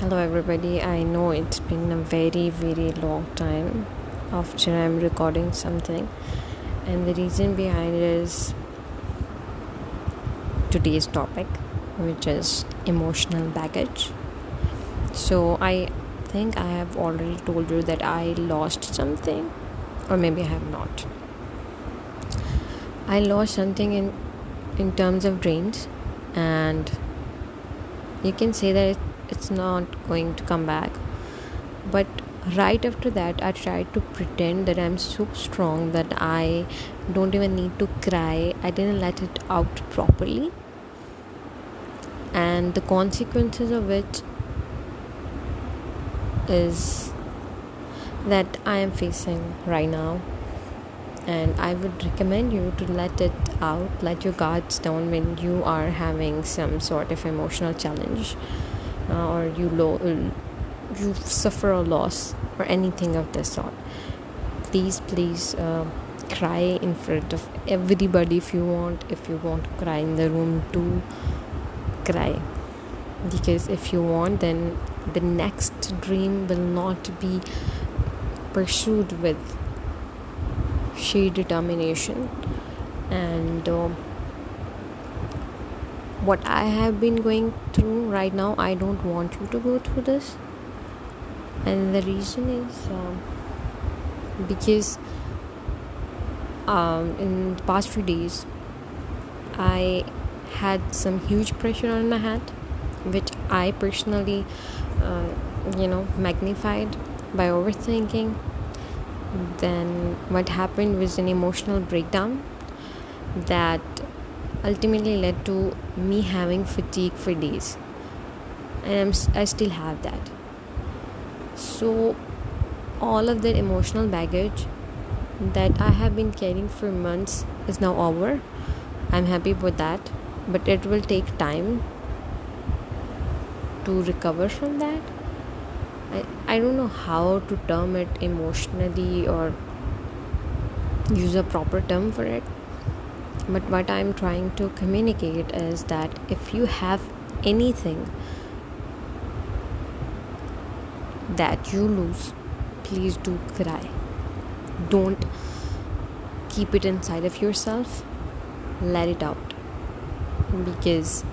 Hello, everybody. I know it's been a very, very long time after I'm recording something, and the reason behind is today's topic, which is emotional baggage. So, I think I have already told you that I lost something, or maybe I have not. I lost something in in terms of dreams, and you can say that it's not going to come back. But right after that i tried to pretend that i'm so strong that i don't even need to cry. I didn't let it out properly. And the consequences of which is that i am facing right now. And i would recommend you to let it out. Let your guards down when you are having some sort of emotional challenge uh, or you lo- uh, you suffer a loss or anything of this sort please please uh, cry in front of everybody if you want. If you want to cry in the room do cry. Because if you want then the next dream will not be pursued with sheer determination. And uh, what I have been going through right now, I don't want you to go through this. And the reason is um, because um, in the past few days, I had some huge pressure on my head, which I personally, uh, you know, magnified by overthinking. Then what happened was an emotional breakdown that ultimately led to me having fatigue for days. And I'm, i still have that. So all of that emotional baggage that i have been carrying for months is now over. I'm happy with that. But it will take time to recover from that. I, I don't know how to term it emotionally or use a proper term for it but what I'm trying to communicate is that if you have anything that you lose, please do cry. Don't keep it inside of yourself, let it out because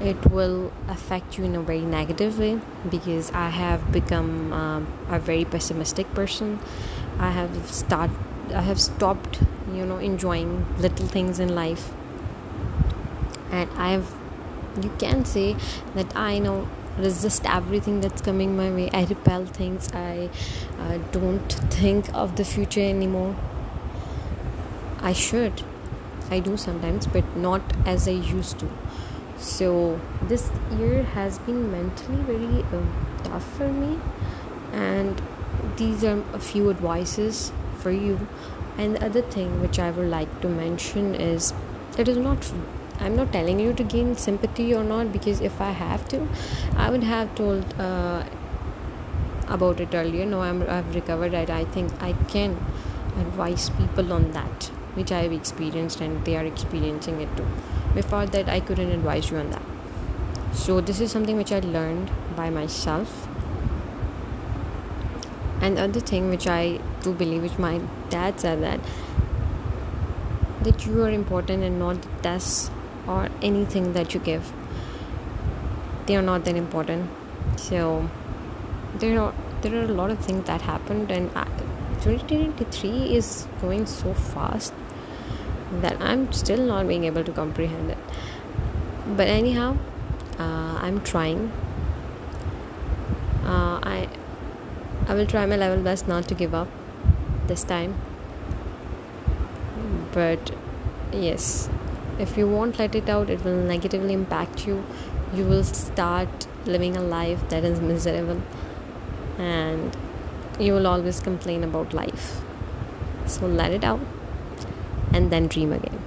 it will affect you in a very negative way because I have become um, a very pessimistic person. I have start I have stopped you know enjoying little things in life. And i've you can say that i know resist everything that's coming my way. I repel things. I uh, don't think of the future anymore. I should. I do sometimes but not as i used to. So this year has been mentally very uh, tough for me. And these are a few advices for you. And the other thing which i would like to mention is it is not i'm not telling you to gain sympathy or not because if i have to i would have told uh, about it earlier. No I'm, i've recovered it. I think i can advise people on that which i have experienced and they are experiencing it too. Before that i couldn't advise you on that. So this is something which i learned by myself and the other thing which i do believe which my dad said that that you are important and not the tests or anything that you give. They are not that important. So there are there are a lot of things that happened and 2023 is going so fast that i'm still not being able to comprehend it. But anyhow uh, i'm trying. Uh, i I will try my level best not to give up this time. But yes, if you won't let it out, it will negatively impact you. You will start living a life that is miserable and you will always complain about life. So let it out and then dream again.